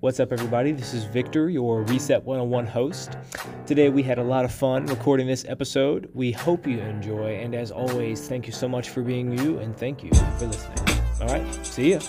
What's up, everybody? This is Victor, your Reset 101 host. Today we had a lot of fun recording this episode. We hope you enjoy, and as always, thank you so much for being you, and thank you for listening. All right, see ya.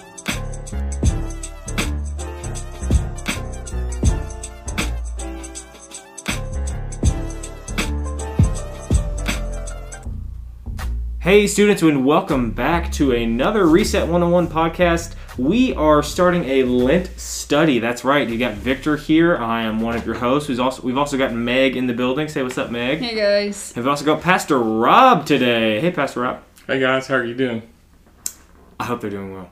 Hey, students, and welcome back to another Reset 101 podcast. We are starting a Lent study. That's right. You got Victor here. I am one of your hosts. We've also we've also got Meg in the building. Say what's up, Meg. Hey guys. We've also got Pastor Rob today. Hey, Pastor Rob. Hey guys, how are you doing? I hope they're doing well.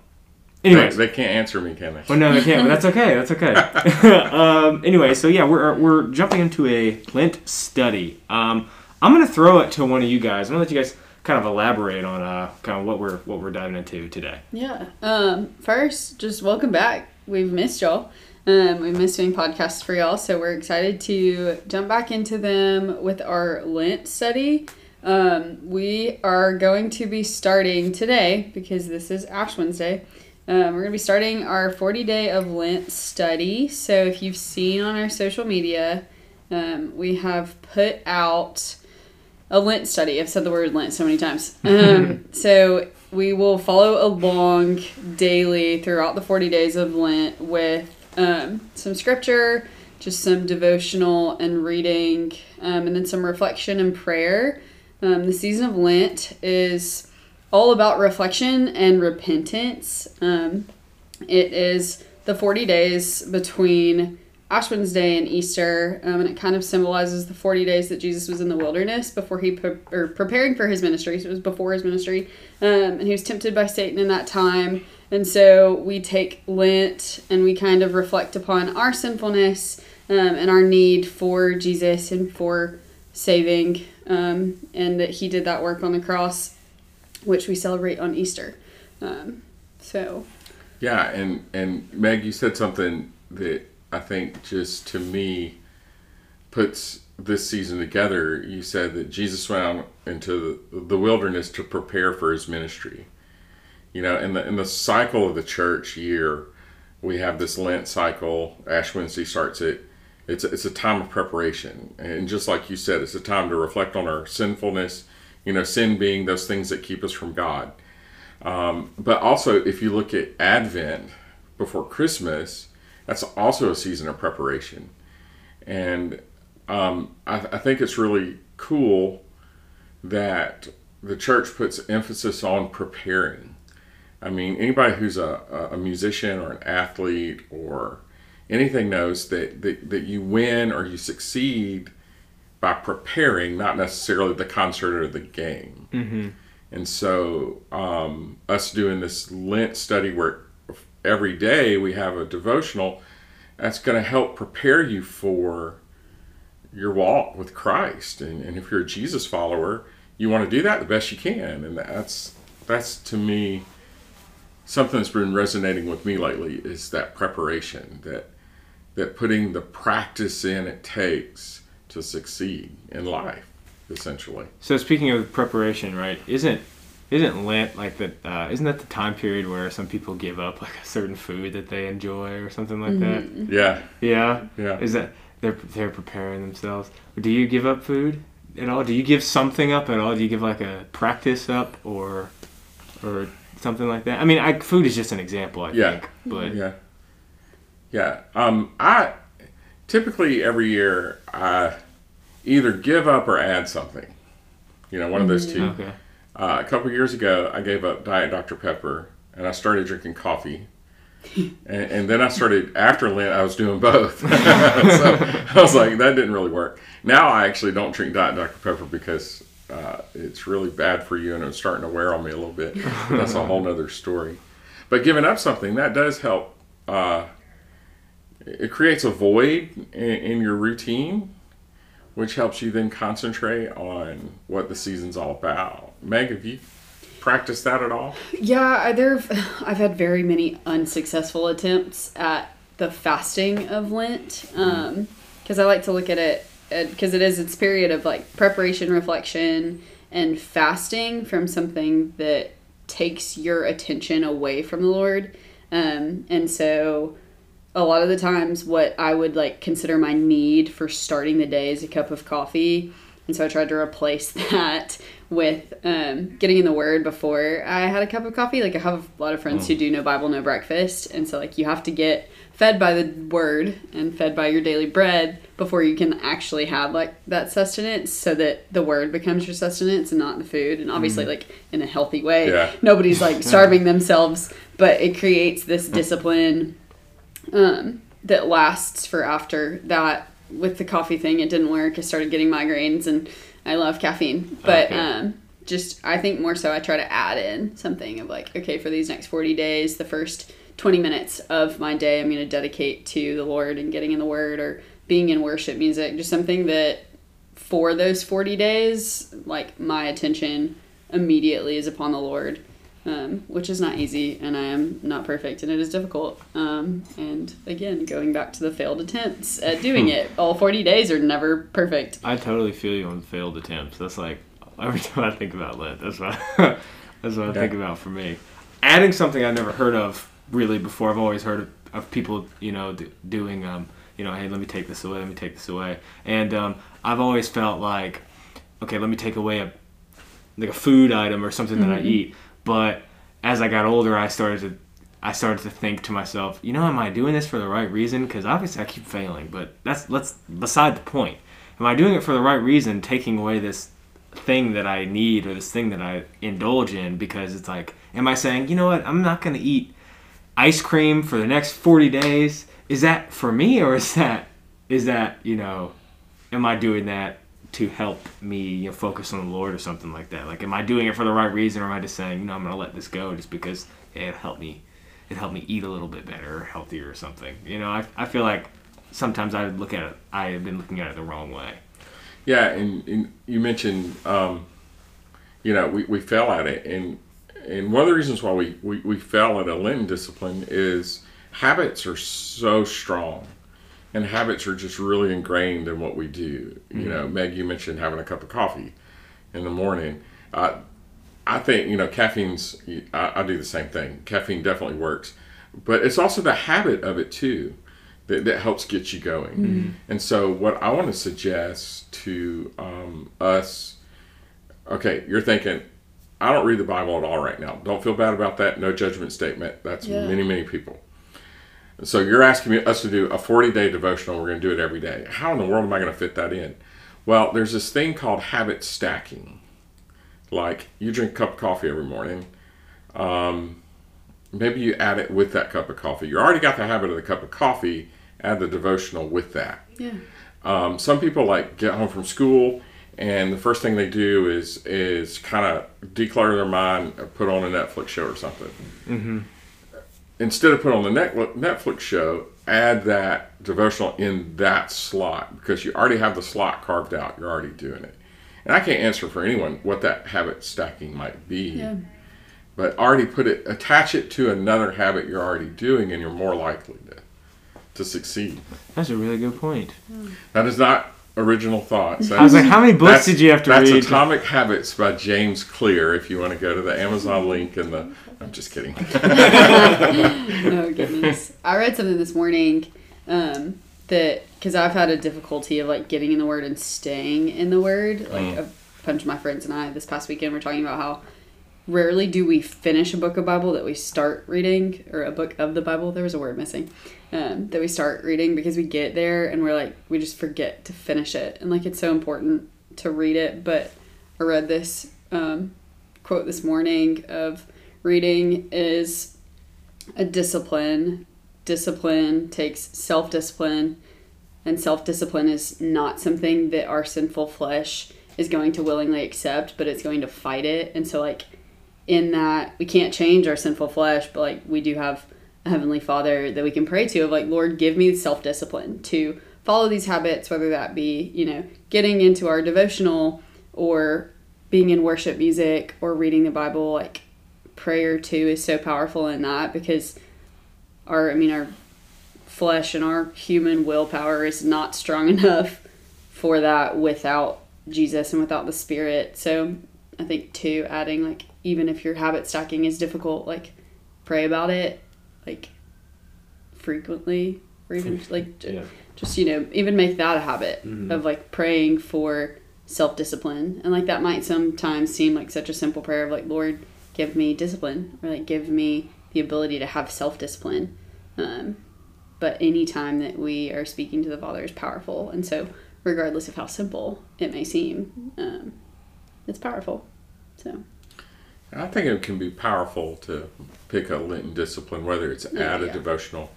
They, Anyways, they can't answer me, can they? well, no, they can't. But that's okay. That's okay. um, anyway, so yeah, we're we're jumping into a Lent study. Um, I'm gonna throw it to one of you guys. I'm gonna let you guys kind of elaborate on uh, kind of what we're what we're diving into today. Yeah. Um, first, just welcome back. We've missed y'all. Um, we missed doing podcasts for y'all, so we're excited to jump back into them with our Lent study. Um, we are going to be starting today because this is Ash Wednesday. Um, we're going to be starting our 40 day of Lent study. So if you've seen on our social media, um, we have put out a Lent study. I've said the word Lent so many times. Um, so we will follow along daily throughout the 40 days of Lent with um, some scripture, just some devotional and reading, um, and then some reflection and prayer. Um, the season of Lent is all about reflection and repentance. Um, it is the 40 days between Ash Wednesday and Easter, um, and it kind of symbolizes the 40 days that Jesus was in the wilderness before he pre- or preparing for his ministry. So it was before his ministry, um, and he was tempted by Satan in that time. And so we take Lent and we kind of reflect upon our sinfulness um, and our need for Jesus and for saving, um, and that he did that work on the cross, which we celebrate on Easter. Um, so Yeah, and and Meg, you said something that I think just to me puts this season together. You said that Jesus went out into the, wilderness to prepare for his ministry. You know, in the in the cycle of the church year, we have this Lent cycle. Ash Wednesday starts it. It's a, it's a time of preparation, and just like you said, it's a time to reflect on our sinfulness. You know, sin being those things that keep us from God. Um, but also, if you look at Advent before Christmas, that's also a season of preparation. And um, I, I think it's really cool that the church puts emphasis on preparing. I mean, anybody who's a, a musician or an athlete or anything knows that, that, that you win or you succeed by preparing, not necessarily the concert or the game. Mm-hmm. And so, um, us doing this Lent study where every day we have a devotional, that's going to help prepare you for your walk with Christ. And, and if you're a Jesus follower, you want to do that the best you can. And that's that's to me something that's been resonating with me lately is that preparation that that putting the practice in it takes to succeed in life, essentially. So speaking of preparation, right? Isn't isn't Lent like that? Uh, isn't that the time period where some people give up like a certain food that they enjoy or something like that? Yeah, Yeah. yeah. Is that they're they're preparing themselves? Do you give up food at all? Do you give something up at all? Do you give like a practice up or or something like that? I mean, I, food is just an example, I Yeah. think. But Yeah. Yeah. Um, I typically every year I either give up or add something. You know, one of those two. okay. Uh, a couple years ago, I gave up Diet Dr. Pepper and I started drinking coffee. and, and then I started after Lent. I was doing both, so I was like, that didn't really work. Now I actually don't drink Diet Dr. Pepper because uh, it's really bad for you, and it's starting to wear on me a little bit. That's a whole nother story. But giving up something that does help. Uh, it creates a void in, in your routine, which helps you then concentrate on what the season's all about. Meg, have you practiced that at all? Yeah, there. I've had very many unsuccessful attempts at the fasting of Lent because I like to look at it because it is its period of like preparation, reflection, and fasting from something that takes your attention away from the Lord. Um, and so a lot of the times what I would like consider my need for starting the day is a cup of coffee. And so I tried to replace that with um, getting in the Word before I had a cup of coffee. Like I have a lot of friends who do no Bible, no breakfast, and so like you have to get fed by the Word and fed by your daily bread before you can actually have like that sustenance, so that the Word becomes your sustenance and not the food. And obviously, like in a healthy way, Yeah. nobody's like starving themselves, but it creates this discipline um, that lasts for after that. With the coffee thing, it didn't work. I started getting migraines, and I love caffeine. But Okay. um, just, I think more so, I try to add in something of like, okay, for these next 40 days, the first 20 minutes of my day, I'm going to dedicate to the Lord and getting in the Word or being in worship music. Just something that for those 40 days, like my attention immediately is upon the Lord um, which is not easy, and I am not perfect, and it is difficult. Um, and again, going back to the failed attempts at doing it, all 40 days are never perfect. I totally feel you on failed attempts. That's like every time I think about Lent. That's what that's what I think about for me. Adding something I've never heard of really before. I've always heard of, of people, you know, do, doing, um, you know, hey, let me take this away, let me take this away, and um, I've always felt like, okay, let me take away a like a food item or something that I eat. But as I got older, I started to I started to think to myself, you know, am I doing this for the right reason? Because obviously I keep failing, but that's let's beside the point. Am I doing it for the right reason? Taking away this thing that I need or this thing that I indulge in because it's like, am I saying, you know what, I'm not to eat ice cream for the next 40 days? Is that for me or is that is that you know, am I doing that to help me you know, focus on the Lord or something like that? Like, am I doing it for the right reason, or am I just saying, you know, I'm gonna let this go just because it helped me, it helped me eat a little bit better or healthier or something? You know, I, I feel like sometimes I look at it, I have been looking at it the wrong way. Yeah, and, and you mentioned, um, you know, we, we fell at it, and and one of the reasons why we, we, we fell at a Lenten discipline is habits are so strong, and habits are just really ingrained in what we do. You know, Meg, you mentioned having a cup of coffee in the morning. Uh, I think you know caffeine's. I, I do the same thing. Caffeine definitely works, but it's also the habit of it too that, that helps get you going. And so, what I want to suggest to um, us, okay, you're thinking, I don't read the Bible at all right now. Don't feel bad about that. No judgment statement. That's Yeah. many, many people. So you're asking us to do a 40 day devotional. We're going to do it every day. How in the world am I going to fit that in? Well, there's this thing called habit stacking. Like you drink a cup of coffee every morning. Um, maybe you add it with that cup of coffee. You already got the habit of the cup of coffee. Add the devotional with that. Yeah. Um, some people like get home from school and the first thing they do is is kind of declutter their mind, uh, put on a Netflix show or something. Mm-hmm. Instead of putting on the Netflix show, add that devotional in that slot because you already have the slot carved out. You're already doing it. And I can't answer for anyone what that habit stacking might be, Yeah. but already put it, attach it to another habit you're already doing, and you're more likely to to succeed. That's a really good point. That is not original thoughts. I was like, how many books did you have to that's read? That's Atomic Habits by James Clear. If you want to go to the Amazon link and the, I'm just kidding. oh goodness. I read something this morning um, that because i've had a difficulty of like getting in the word and staying in the word. Like a bunch of my friends and i this past weekend we were talking about how rarely do we finish a book of bible that we start reading or a book of the bible. There was a word missing. Um, that we start reading because we get there and we're like we just forget to finish it. And like it's so important to read it. But i read this um, quote this morning of reading is a discipline. Discipline takes self discipline, and self discipline is not something that our sinful flesh is going to willingly accept, but it's going to fight it. And so, like, in that, we can't change our sinful flesh, but like, we do have a Heavenly Father that we can pray to of like, Lord, give me self discipline to follow these habits, whether that be, you know, getting into our devotional or being in worship music or reading the Bible. Like, prayer too is so powerful in that because our I mean our flesh and our human willpower is not strong enough for that without Jesus and without the spirit. So I think too adding like even if your habit stacking is difficult, like pray about it like frequently or even like Yeah. just you know even make that a habit Mhm. of like praying for self-discipline and like that might sometimes seem like such a simple prayer of like lord give me discipline or like give me the ability to have self-discipline um, but any time that we are speaking to the father is powerful and so regardless of how simple it may seem um, it's powerful so I think it can be powerful to pick a Lenten discipline, whether it's Yeah, add a yeah. devotional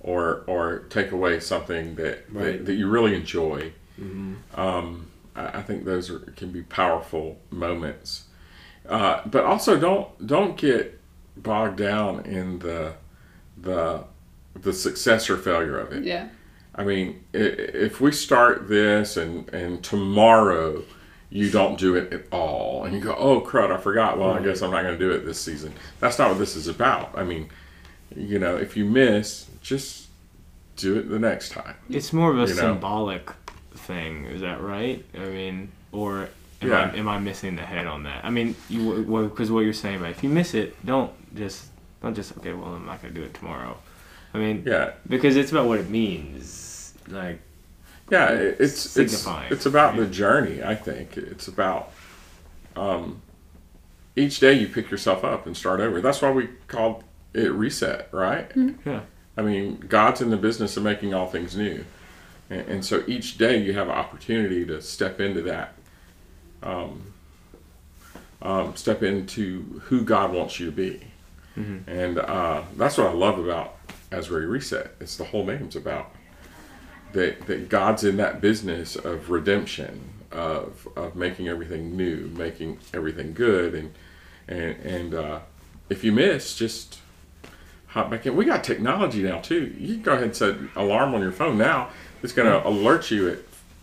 or or take away something that Right. that, that you really enjoy. Mhm. Um, I, I think those are, can be powerful moments. Uh, but also don't don't get bogged down in the the the success or failure of it. yeah I mean, if we start this and and tomorrow you don't do it at all, and you go, "Oh crud, I forgot." Well, I guess I'm not going to do it this season. That's not what this is about. I mean, you know, if you miss, just do it the next time. It's more of a You know? symbolic thing. Is that right? I mean, or am, Yeah. I, am I missing the head on that? I mean, you because what you're saying, but if you miss it, don't just don't just okay. Well, I'm not gonna do it tomorrow. I mean, Yeah, because it's about what it means. Like, yeah. It's it's Signifying, it's about the journey. I think it's about um, each day you pick yourself up and start over. That's why we call it reset, right? yeah, I mean, God's in the business of making all things new. And, and so each day you have an opportunity to step into that, um, um, step into who God wants you to be. Mhm. And uh, that's what I love about Asbury Reset. It's the whole name's about. That, that God's in that business of redemption, of, of making everything new, making everything good. And, and, and uh, if you miss, just hop back in. We got technology now too. You can go ahead and set alarm on your phone now. It's going to alert you at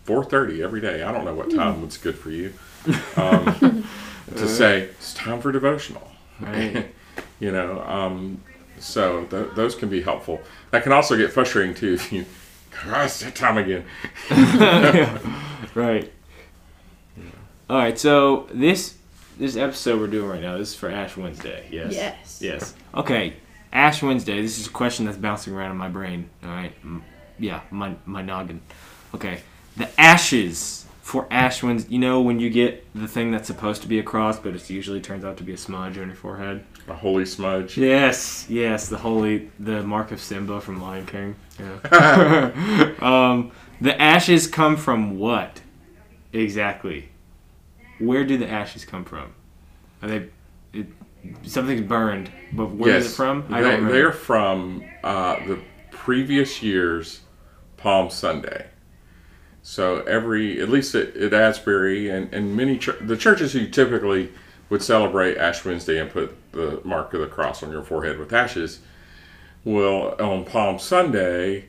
4:30 every day. I don't know what time was good for you. Um, to say it's time for devotional. Right. you know, um, so th- those can be helpful. That can also get frustrating too if you. God, it's that time again. right. All right, so this this episode we're doing right now this is for Ash Wednesday. Yes. Yes. Yes. Okay, Ash Wednesday. This is a question that's bouncing around in my brain. All right. M- Yeah, my my noggin. Okay, the ashes for Ash Wednesday. You know when you get the thing that's supposed to be a cross, but it usually turns out to be a smudge on your forehead. A holy smudge. Yes, yes, the holy, the mark of Simba from Lion King. Yeah. um, the ashes come from what? Exactly. Where do the ashes come from? Are they? It, something's burned, but where is it from? I they, don't they're from uh, the previous year's Palm Sunday. So every, at least at, at Asbury and, and many chur- the churches who typically would celebrate Ash Wednesday and put the mark of the cross on your forehead with ashes, will on Palm Sunday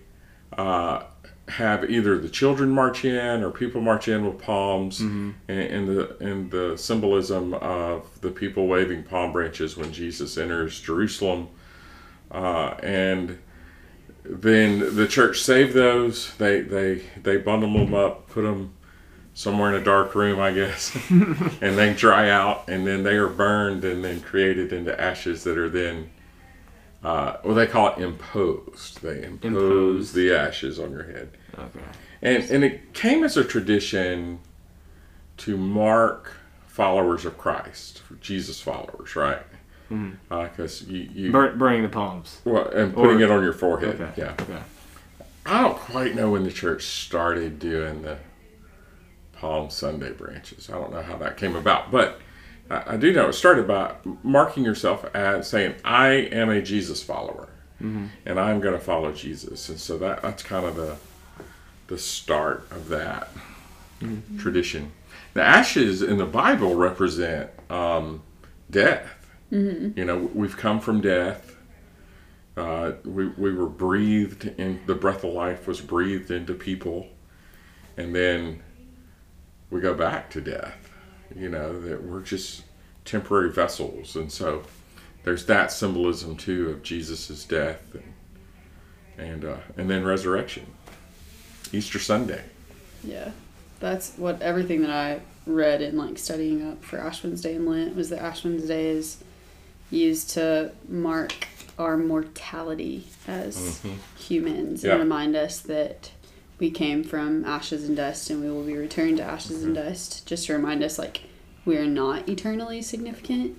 uh, have either the children march in or people march in with palms and, and the and the symbolism of the people waving palm branches when Jesus enters Jerusalem, uh, and then the church saved those. They they they bundle them up, put them somewhere in a dark room, I guess, and they dry out, and then they are burned and then created into ashes that are then. Uh, well, they call it imposed. They impose Imposed. the ashes on your head, Okay. and and it came as a tradition to mark followers of Christ, Jesus followers, right? Mm-hmm. Because you, you Bur- burning the palms. well, and putting Or- it on your forehead. Okay. Yeah. Okay. I don't quite know when the church started doing the Palm Sunday branches. I don't know how that came about, but I, I do know it started by marking yourself as saying, "I am a Jesus follower, mm-hmm. and I'm going to follow Jesus." And so that that's kind of the the start of that mm-hmm. tradition. The ashes in the Bible represent um, death. You know, we've come from death. Uh, we, we were breathed in, the breath of life was breathed into people. And then we go back to death. You know, that we're just temporary vessels. And so there's that symbolism too of Jesus' death and, and, uh, and then resurrection. Easter Sunday. Yeah, that's what everything that I read in like studying up for Ash Wednesday and Lent was that Ash Wednesday is used to mark our mortality as Mhm. humans Yeah. and remind us that we came from ashes and dust and we will be returned to ashes and dust just to remind us like we are not eternally significant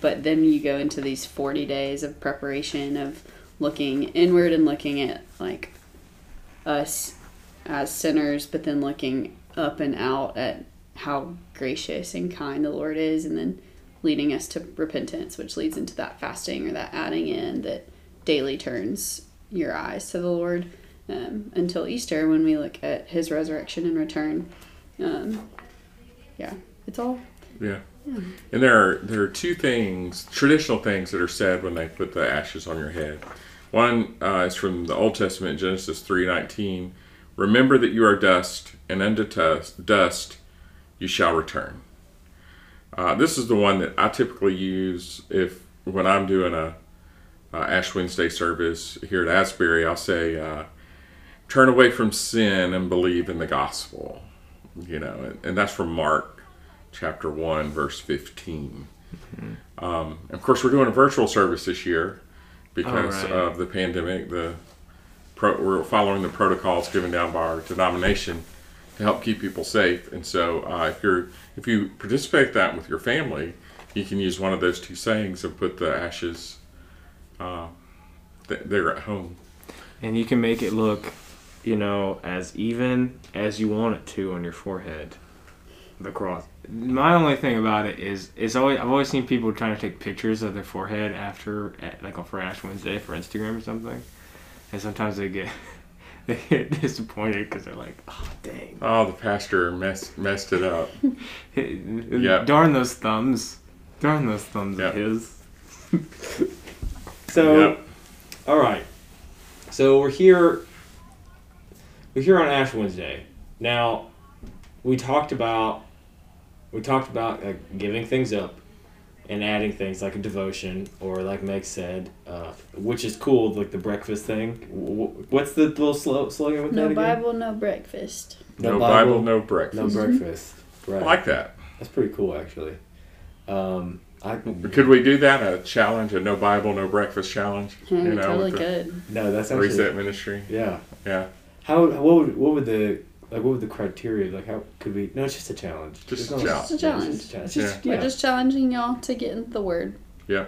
but then you go into these 40 days of preparation of looking inward and looking at like us as sinners but then looking up and out at how gracious and kind the lord is and then leading us to repentance which leads into that fasting or that adding in that daily turns your eyes to the lord um, until easter when we look at his resurrection and return um, yeah it's all Yeah. And there are there are two things, traditional things that are said when they put the ashes on your head. One uh, is from the Old Testament, Genesis three nineteen. Remember that you are dust, and unto dust, dust you shall return. Uh, this is the one that I typically use if when I'm doing a, uh Ash Wednesday service here at Asbury. I'll say, uh, "Turn away from sin and believe in the gospel." You know, and, and that's from Mark chapter 1, verse 15. Um, of course, we're doing a virtual service this year because right. of the pandemic. The pro, We're following the protocols given down by our denomination to help keep people safe. And so, uh, if you're if you participate that with your family, you can use one of those two sayings and put the ashes uh, th- there at home. And you can make it look, you know, as even as you want it to on your forehead. The cross. My only thing about it is, it's always I've always seen people trying to take pictures of their forehead after, like on for Ash Wednesday for Instagram or something, and sometimes they get they get disappointed because they're like, oh dang, Oh, the pastor messed messed it up. yeah, darn those thumbs, darn those thumbs Yep. of his. so. Yep. All right. So we're here. We're here on Ash Wednesday. Now, we talked about we talked about uh, giving things up and adding things like a devotion or like Meg said, uh, which is cool, like the breakfast thing. W- w- What's the little slow slogan with that no again? bible no breakfast No, Bible, no breakfast. no breakfast. Right. I like that. That's pretty cool, actually. Um, I Could we do that? A challenge, a no Bible, no breakfast challenge? yeah, you know, totally the good no, that's actually Reset Ministry. yeah. Yeah, How what would what would the like what would the criteria like how could we no it's just a challenge Just It's a challenge. Just a challenge. It's just a challenge. Yeah. We're just challenging y'all to get into the word yeah.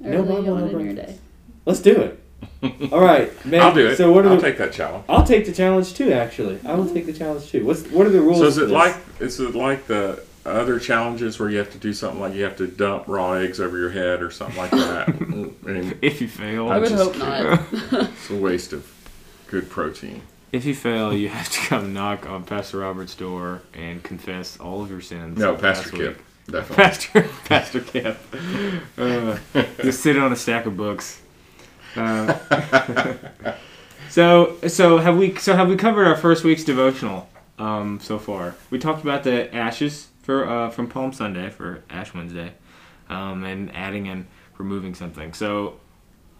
No Bible, on no in your day Let's do it. All right, man. I'll do it. So what are I'll the, take that challenge. I'll take the challenge too. Actually, I will take the challenge too. What's what are the rules? So is it like is it like the other challenges where you have to do something like you have to dump raw eggs over your head or something like that? and if you fail? i would just hope not it's a waste of good protein. If you fail, you have to come knock on Pastor Robert's door and confess all of your sins. No, Pastor Kip, definitely. Pastor Pastor Kip. Uh, just sit on a stack of books. Uh, so so have we so have we covered our first week's devotional um, so far? We talked about the ashes for uh, from Palm Sunday for Ash Wednesday, um, and adding and removing something. So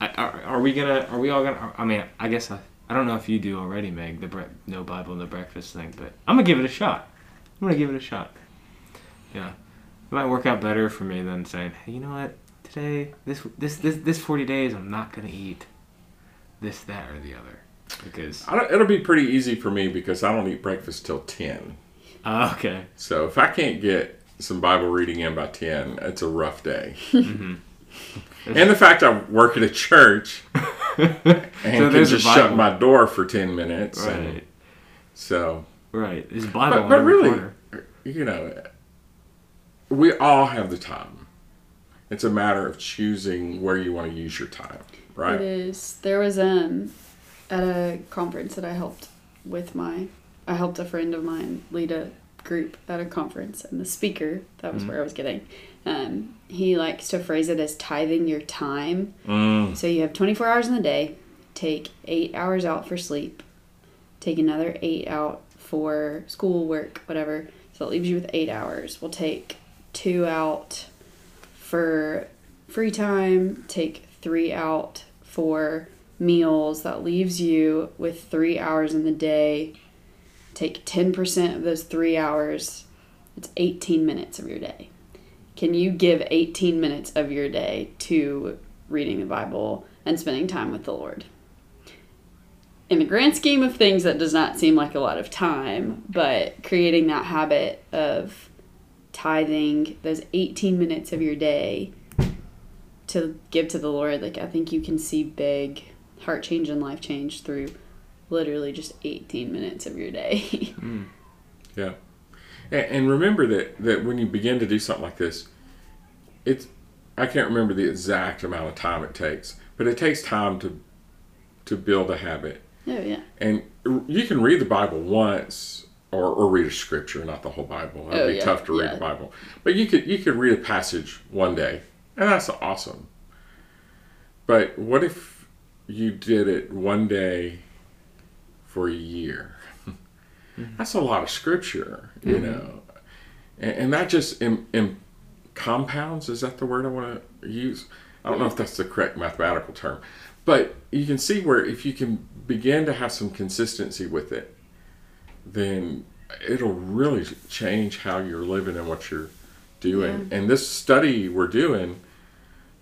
are, are we gonna are we all gonna I mean I guess I, I don't know if you do already Meg the bre- no Bible no breakfast thing but I'm gonna give it a shot I'm gonna give it a shot yeah it might work out better for me than saying hey you know what today this this this, this 40 days I'm not gonna eat this that or the other because I don't, it'll be pretty easy for me because I don't eat breakfast till ten. uh, okay So if I can't get some Bible reading in by ten, it's a rough day. Mm-hmm. And the fact I work at a church and can there's a just shut my door for ten minutes, and right so right there's a Bible but, but every really, corner. you know, we all have the time. It's a matter of choosing where you want to use your time, right? is. There was um at a conference that I helped with my I helped a friend of mine lead a group at a conference and the speaker, that was Mhm. where I was getting. Um he likes to phrase it as tithing your time. Mm, So you have 24 hours in the day, take 8 hours out for sleep, take another 8 out for school, work, whatever. So it leaves you with 8 hours. We'll take 2 out for free time, take 3 out for meals. That leaves you with 3 hours in the day. Take 10% of those 3 hours. It's 18 minutes of your day. Can you give 18 minutes of your day to reading the Bible, and spending time with the Lord. In the grand scheme of things, that does not seem like a lot of time, but creating that habit of tithing those 18 minutes of your day to give to the Lord, like I think you can see big heart change and life change through literally just 18 minutes of your day. Hmm. Yeah. And, and remember that, that when you begin to do something like this, it's, I can't remember the exact amount of time it takes, but it takes time to, to build a habit. oh, yeah. And you can read the Bible once or, or read a scripture, not the whole Bible. That'd Oh, be yeah, tough to read yeah. the Bible. But you could you could read a passage one day, and that's awesome. But what if you did it one day for a year? That's a lot of scripture, you know. And, and that just in, in compounds, is that the word I want to use? I don't know if that's the correct mathematical term. But you can see where if you can begin to have some consistency with it, then it'll really change how you're living and what you're doing. And this study we're doing,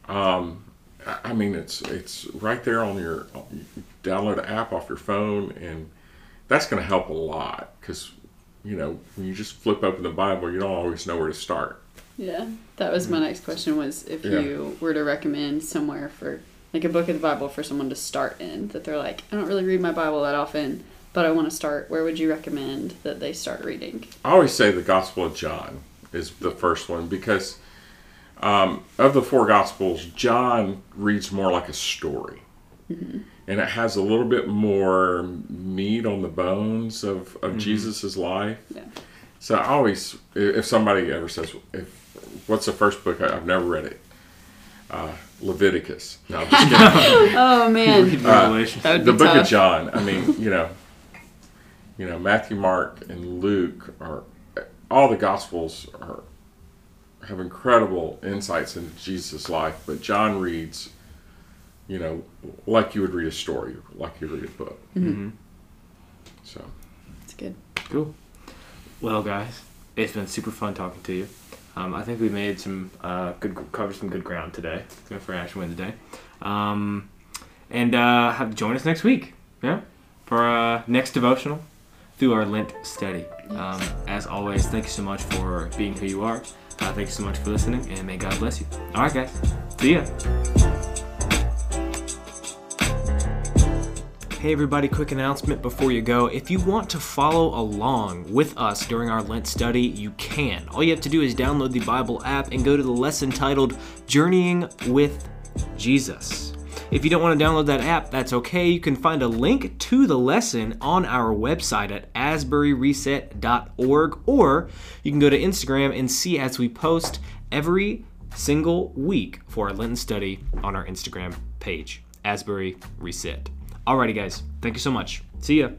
um, I mean, it's it's right there on your you download an app off your phone, and that's going to help a lot because you know when you just flip open the Bible, you don't always know where to start. Yeah, that was my next question. Was if Yeah. you were to recommend somewhere for like a book of the Bible for someone to start in, that they're like, I don't really read my Bible that often, but I want to start. Where would you recommend that they start reading? I always say the Gospel of John is the first one because um, of the four Gospels, John reads more like a story. And it has a little bit more meat on the bones of, of Jesus' life. Yeah. So I always, if somebody ever says, if, "What's the first book?" I, I've never read it. Uh, Leviticus. No, I'm just kidding. Oh man, Read Revelation. that would the be book tough. of John. I mean, you know, you know, Matthew, Mark, and Luke are all the Gospels are have incredible insights into Jesus' life, but John reads, you know, like you would read a story, like you read a book. Mm-hmm. So It's good. Cool. Well, guys, it's been super fun talking to you. Um, I think we made some uh, good, covered some good ground today for Ash Wednesday. Um, and uh, have join us next week, yeah, for our next devotional through our Lent study. Um, as always, thank you so much for being who you are. Uh, thank you so much for listening, and may God bless you. All right, guys, see ya. Hey everybody, quick announcement before you go. If you want to follow along with us during our Lent study, you can. All you have to do is download the Bible app and go to the lesson titled Journeying with Jesus. If you don't want to download that app, that's okay. You can find a link to the lesson on our website at asburyreset.org, or you can go to Instagram and see as we post every single week for our Lenten study on our Instagram page, Asbury Reset. Alrighty, guys. Thank you so much. See ya.